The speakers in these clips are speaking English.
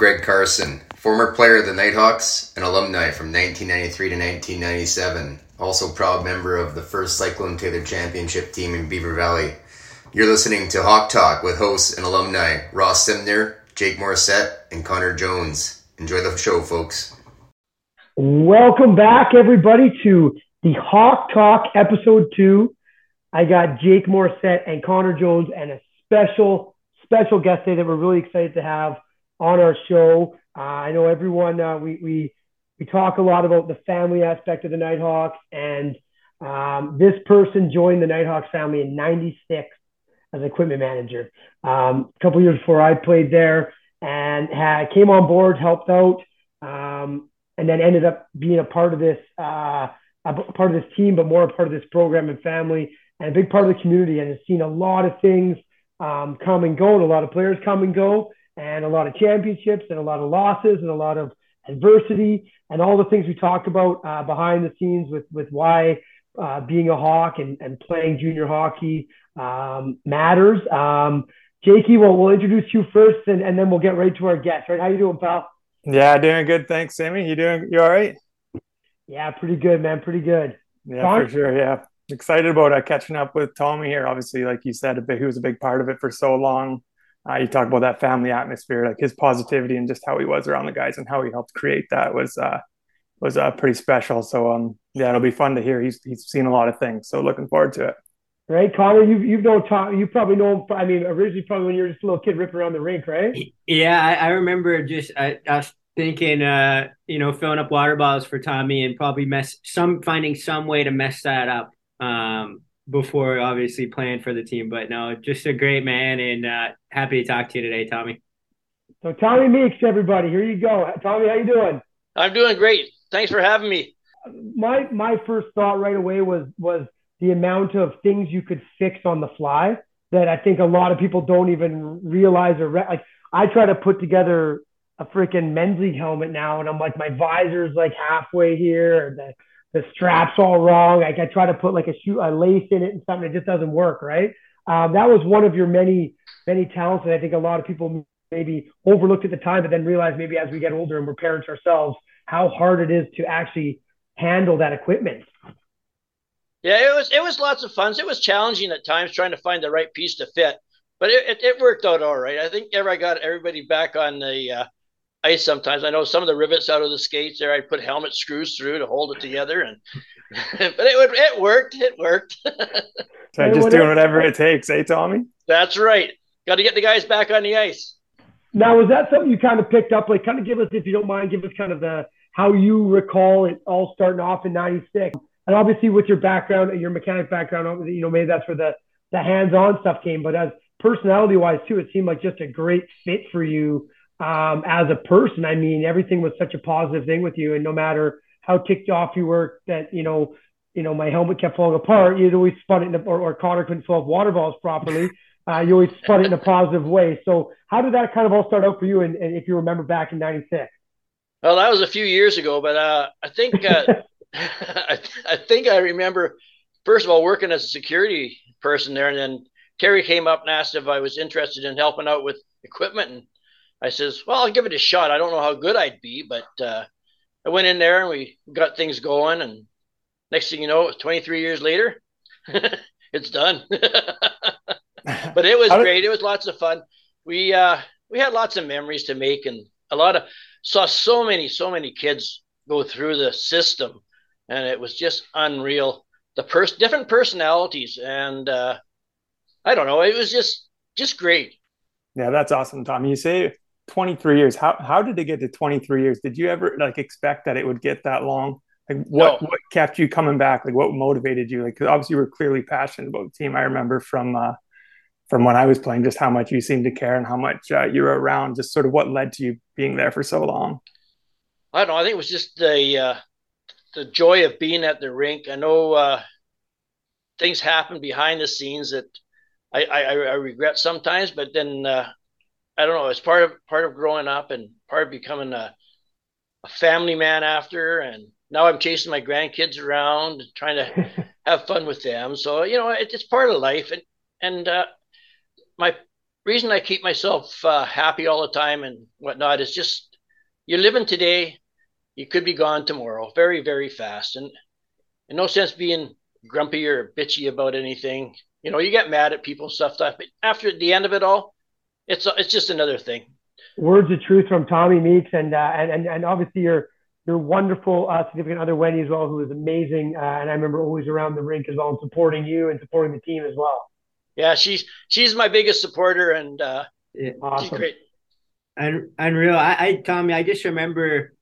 Greg Carson, former player of the Nitehawks and alumni from 1993 to 1997. Also proud member of the first Cyclone Taylor Championship team in Beaver Valley. You're listening to Hawk Talk with hosts and alumni Ross Simner, Jake Morissette, and Connor Jones. Enjoy the show, folks. Welcome back, everybody, to the Hawk Talk episode two. I got Jake Morissette and Connor Jones and a special, special guest today that we're really excited to have on our show. Uh, I know everyone, uh, we, we, we talk a lot about the family aspect of the Nitehawks, and um, this person joined the Nitehawks family in 96 as equipment manager. Um, a couple years before I played there and had, came on board, helped out, um, and then ended up being a part of this, uh, a part of this team, but more a part of this program and family and a big part of the community and has seen a lot of things um, come and go and a lot of players come and go and a lot of championships and a lot of losses and a lot of adversity and all the things we talked about uh, behind the scenes with, with why uh, being a Hawk and, and playing junior hockey um, matters. Um, Jakey, well, we'll introduce you first and, and then we'll get right to our guest, right? How you doing, pal? Yeah, doing good. Thanks, Sammy. You doing, you all right? Yeah, pretty good, man. Pretty good. Yeah, for sure. Yeah excited about uh, catching up with Tommy here. Obviously, like you said, a bit, he was a big part of it for so long. Uh, you talk about that family atmosphere, like his positivity and just how he was around the guys and how he helped create that was uh, was uh, pretty special. So um, yeah, it'll be fun to hear. He's he's seen a lot of things, so looking forward to it. Right, Connor, you you've known Tom. You probably know. I mean, originally probably when you were just a little kid ripping around the rink, right? Yeah, I, I remember just I, us thinking, uh, you know, filling up water bottles for Tommy and probably mess some finding some way to mess that up um, before obviously playing for the team. But no, just a great man and uh, happy to talk to you today, Tommy. So Tommy Meakes, everybody, here you go. Tommy, how you doing? I'm doing great. Thanks for having me. My my first thought right away was was the amount of things you could fix on the fly that I think a lot of people don't even realize or re- like. I try to put together a freaking men's league helmet now, and I'm like my visor's like halfway here, the the strap's all wrong. Like I try to put like a shoe, a lace in it and something, it just doesn't work, right? Um, that was one of your many, many talents that I think a lot of people maybe overlooked at the time, but then realized maybe as we get older and we're parents ourselves, how hard it is to actually handle that equipment. Yeah, it was it was lots of fun. It was challenging at times trying to find the right piece to fit, but it, it, it worked out all right. I think ever I got everybody back on the uh, ice sometimes. I know some of the rivets out of the skates there. I put helmet screws through to hold it together, and but it would it worked. It worked. so just doing whatever it takes, eh, Tommy? That's right. Got to get the guys back on the ice. Now, was that something you kind of picked up? Like, kind of give us, if you don't mind, give us kind of the how you recall it all starting off in '96, and obviously with your background, and your mechanic background, you know, maybe that's where the the hands-on stuff came. But as personality-wise too, it seemed like just a great fit for you um, as a person. I mean, everything was such a positive thing with you, and no matter how ticked off you were that you know, you know, my helmet kept falling apart, You'd always spun it in a, or, or Connor couldn't fill up water balls properly. Uh, you always spun it in a positive way. So, how did that kind of all start out for you? And, and if you remember back in '96. Well, that was a few years ago, but uh, I think uh, I, I think I remember first of all working as a security person there, and then Terry came up and asked if I was interested in helping out with equipment, and I says, well, I'll give it a shot. I don't know how good I'd be, but uh, I went in there and we got things going. And next thing you know, 23 years later, it's done. but it was great. It was lots of fun. We uh, we had lots of memories to make, and a lot of saw so many so many kids go through the system, and it was just unreal. The pers- different personalities, and uh, I don't know. It was just just great. Yeah, that's awesome, Tom. You say 23 years. How how did it get to 23 years? Did you ever like expect that it would get that long? Like what no. what kept you coming back? Like what motivated you? Like cause obviously you were clearly passionate about the team. I remember from uh, from when I was playing, just how much you seemed to care and how much uh, you were around. Just sort of what led to you being there for so long. I don't know. I think it was just the uh, the joy of being at the rink. I know uh, things happen behind the scenes that I, I, I regret sometimes, but then uh, I don't know. It's part of part of growing up and part of becoming a, a family man after. And now I'm chasing my grandkids around, trying to have fun with them. So you know, it, it's part of life. And and uh, my reason I keep myself uh, happy all the time and whatnot is just you're living today, you could be gone tomorrow, very very fast, and in no sense being grumpy or bitchy about anything. You know, you get mad at people stuff, stuff, but after the end of it all, it's it's just another thing. Words of truth from Tommy Meakes, and uh, and and obviously your your wonderful uh, significant other Wendy as well, who is amazing, uh, and I remember always around the rink as well and supporting you and supporting the team as well. Yeah, she's she's my biggest supporter, and uh, yeah, awesome. she's great. And unreal. I, I Tommy, I just remember,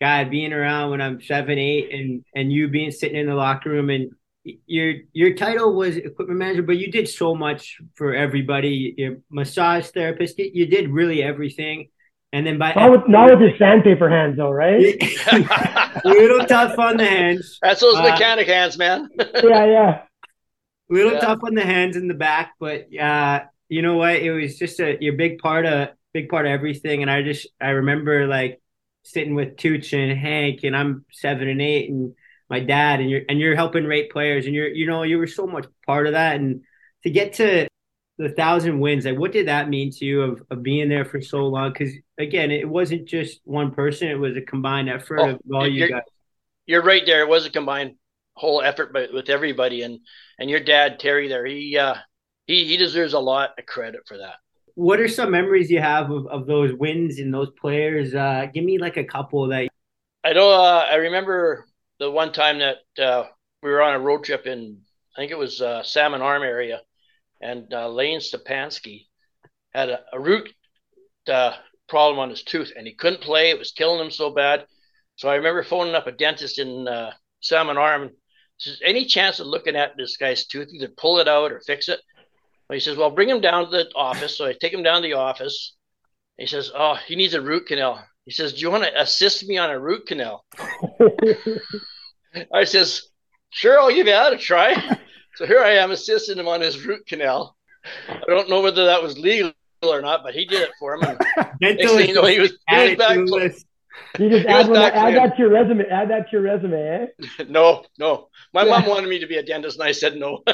God, being around when I'm seven, eight, and and you being sitting in the locker room, and your your title was equipment manager, but you did so much for everybody. Your massage therapist, you did really everything. And then by not with, not with your sandpaper hands, though, right? little tough on the hands. That's those uh, mechanic hands, man. yeah, yeah. Little yeah. tough on the hands and the back, but uh, you know what? It was just a your big part of big part of everything. And I just I remember like sitting with Tooch and Hank, and I'm seven and eight, and my dad, and you're and you're helping rate players, and you're you know you were so much part of that, and to get to the thousand wins, like what did that mean to you of, of being there for so long? Because again, it wasn't just one person; it was a combined effort oh, of all you guys. You're right there. It was a combined whole effort, but with everybody, and and your dad Terry there, he uh, he he deserves a lot of credit for that. What are some memories you have of, of those wins and those players? Uh, give me like a couple that. I know. Uh, I remember the one time that uh, we were on a road trip in, I think it was uh, Salmon Arm area, and uh, Lane Stepansky had a, a root uh, problem on his tooth, and he couldn't play. It was killing him so bad. So I remember phoning up a dentist in uh, Salmon Arm. Says, any chance of looking at this guy's tooth, either pull it out or fix it? Well, he says, well, bring him down to the office. So I take him down to the office. He says, oh, he needs a root canal. He says, do you want to assist me on a root canal? I says, sure, I'll give you that a try. So here I am assisting him on his root canal. I don't know whether that was legal or not, but he did it for him. And next thing you know, he was, he was back. You just add, that, add that to your resume. Add that to your resume, eh? no, no. My mom wanted me to be a dentist, and I said no.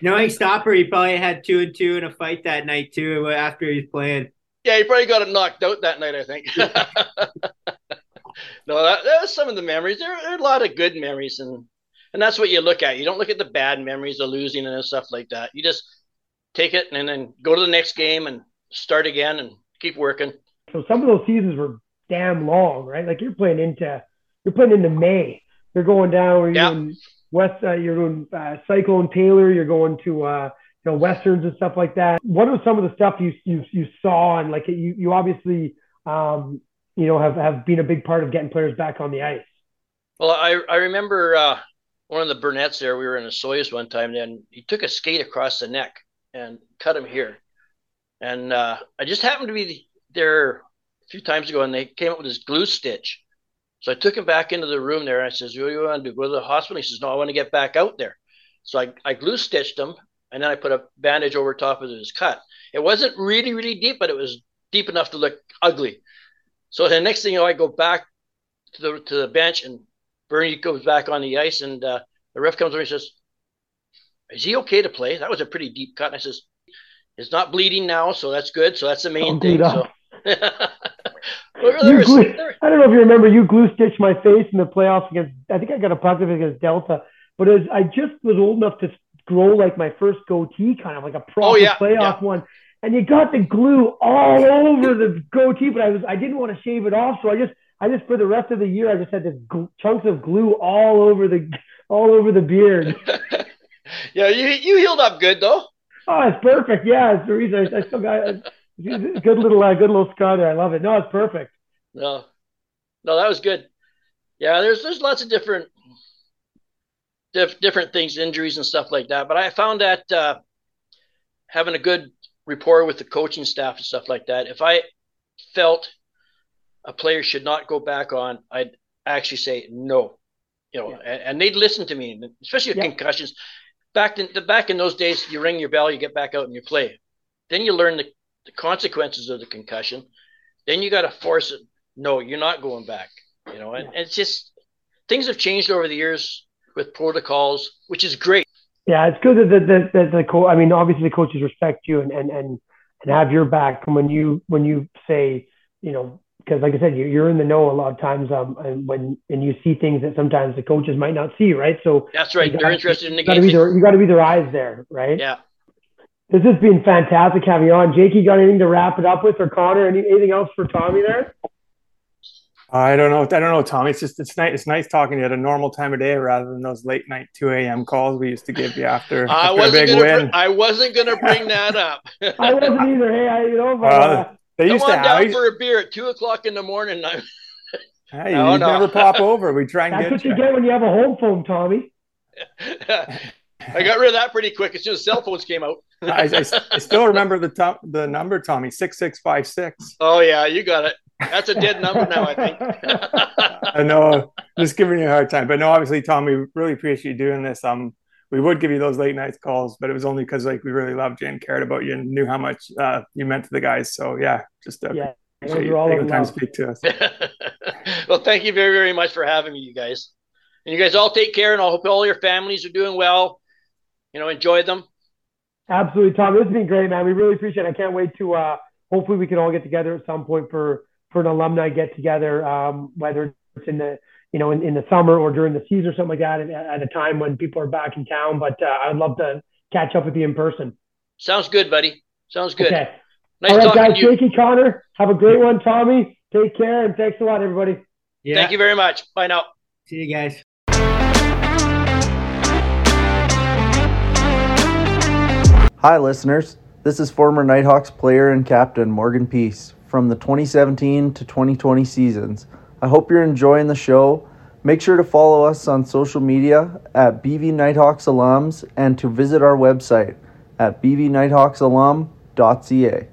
Knowing Stopper, he probably had two and two in a fight that night too. After he's playing. Yeah, he probably got it knocked out that night. I think. No, that, that was some of the memories. There, there are a lot of good memories, and and that's what you look at. You don't look at the bad memories of losing and stuff like that. You just take it and then go to the next game and start again and keep working. So some of those seasons were damn long, right? Like you're playing into you're playing into May. You're going down. You're yeah. doing West. Uh, you're doing uh, Cyclone Taylor. You're going to uh, you know westerns and stuff like that. What are some of the stuff you you you saw and like you you obviously um, you know have have been a big part of getting players back on the ice. Well, I I remember uh, one of the Burnett's there, we were in Osoyoos one time, then he took a skate across the neck and cut him here. And uh, I just happened to be there a few times ago and they came up with this glue stitch. So I took him back into the room there and I says, What do you want to do? Go to the hospital? He says, No, I want to get back out there. So I, I glue stitched him and then I put a bandage over top of his cut. It wasn't really, really deep, but it was deep enough to look ugly. So the next thing you know, I go back to the to the bench and Bernie goes back on the ice, and uh, the ref comes over and says, "Is he okay to play?" That was a pretty deep cut. And I says, "It's not bleeding now, so that's good. So that's the main thing." So. glue, I don't know if you remember, you glue stitched my face in the playoffs against. I think I got a positive against Delta, but as I just was old enough to grow like my first goatee, kind of like a proper oh, yeah, playoff yeah. one. And you got the glue all over the goatee, but I was I didn't want to shave it off, so I just I just for the rest of the year I just had this gl- chunks of glue all over the all over the beard. yeah, you you healed up good though. Oh, it's perfect. Yeah, it's the reason I, I still got a good little uh, good little scar there. I love it. No, it's perfect. No, no, that was good. Yeah, there's there's lots of different diff, different things, injuries and stuff like that. But I found that uh, having a good rapport with the coaching staff and stuff like that, if I felt a player should not go back on, I'd actually say no. You know, yeah. and, and, they'd listen to me, especially with yeah. concussions. Back in the back in those days, you ring your bell, you get back out and you play. Then you learn the, the consequences of the concussion. Then you got to force it. No, you're not going back. You know, and, yeah. and it's just things have changed over the years with protocols, which is great. Yeah, it's good that the the, the, the co- I mean, obviously the coaches respect you and, and and and have your back when you when you say, you know, because like I said, you, you're in the know a lot of times. Um, and when and you see things that sometimes the coaches might not see, right? So that's right. They're interested in the game. you got to be their eyes there, right? Yeah. This has been fantastic having you on. Jake, you got anything to wrap it up with, or Connor? Any, anything else for Tommy there? I don't know. I don't know, Tommy. It's just it's nice. It's nice talking to you at a normal time of day rather than those late night two a.m. calls we used to give you after, I after wasn't a big gonna, win. I wasn't going to bring that up. I wasn't either. Hey, I, you know, but, uh, they used Come on to down for a beer at two o'clock in the morning. hey, you no. never pop over. We try and That's get what you, you get when you have a home phone, Tommy. I got rid of that pretty quick as soon as cell phones came out. I, I, I, still remember the top, the number, Tommy six six five six. Oh yeah, you got it. That's a dead number now, I think. I know, just giving you a hard time, but no, obviously, Tom, we really appreciate you doing this. Um, we would give you those late night calls, but it was only because like we really loved you and cared about you and knew how much uh, you meant to the guys. So yeah, just uh, yeah, you're all taking the time to speak to us. well, thank you very very much for having me, you guys. And you guys all take care, and I hope all your families are doing well. You know, enjoy them. Absolutely, Tom. This has been great, man. We really appreciate it. I can't wait to uh, hopefully we can all get together at some point for for an alumni get together, um, whether it's in the you know in, in the summer or during the season or something like that, at, at a time when people are back in town. But uh, I'd love to catch up with you in person. Sounds good, buddy. Sounds good. Okay. Nice all right, guys. Thank you, Connor. Have a great one, Tommy. Take care and thanks a lot, everybody. Yeah. Thank you very much. Bye now. See you guys. Hi, listeners. This is former Nitehawks player and captain Morgan Peace from the 2017 to 2020 seasons. I hope you're enjoying the show. Make sure to follow us on social media at BV Nitehawks Alums and to visit our website at bvnitehawksalum.ca.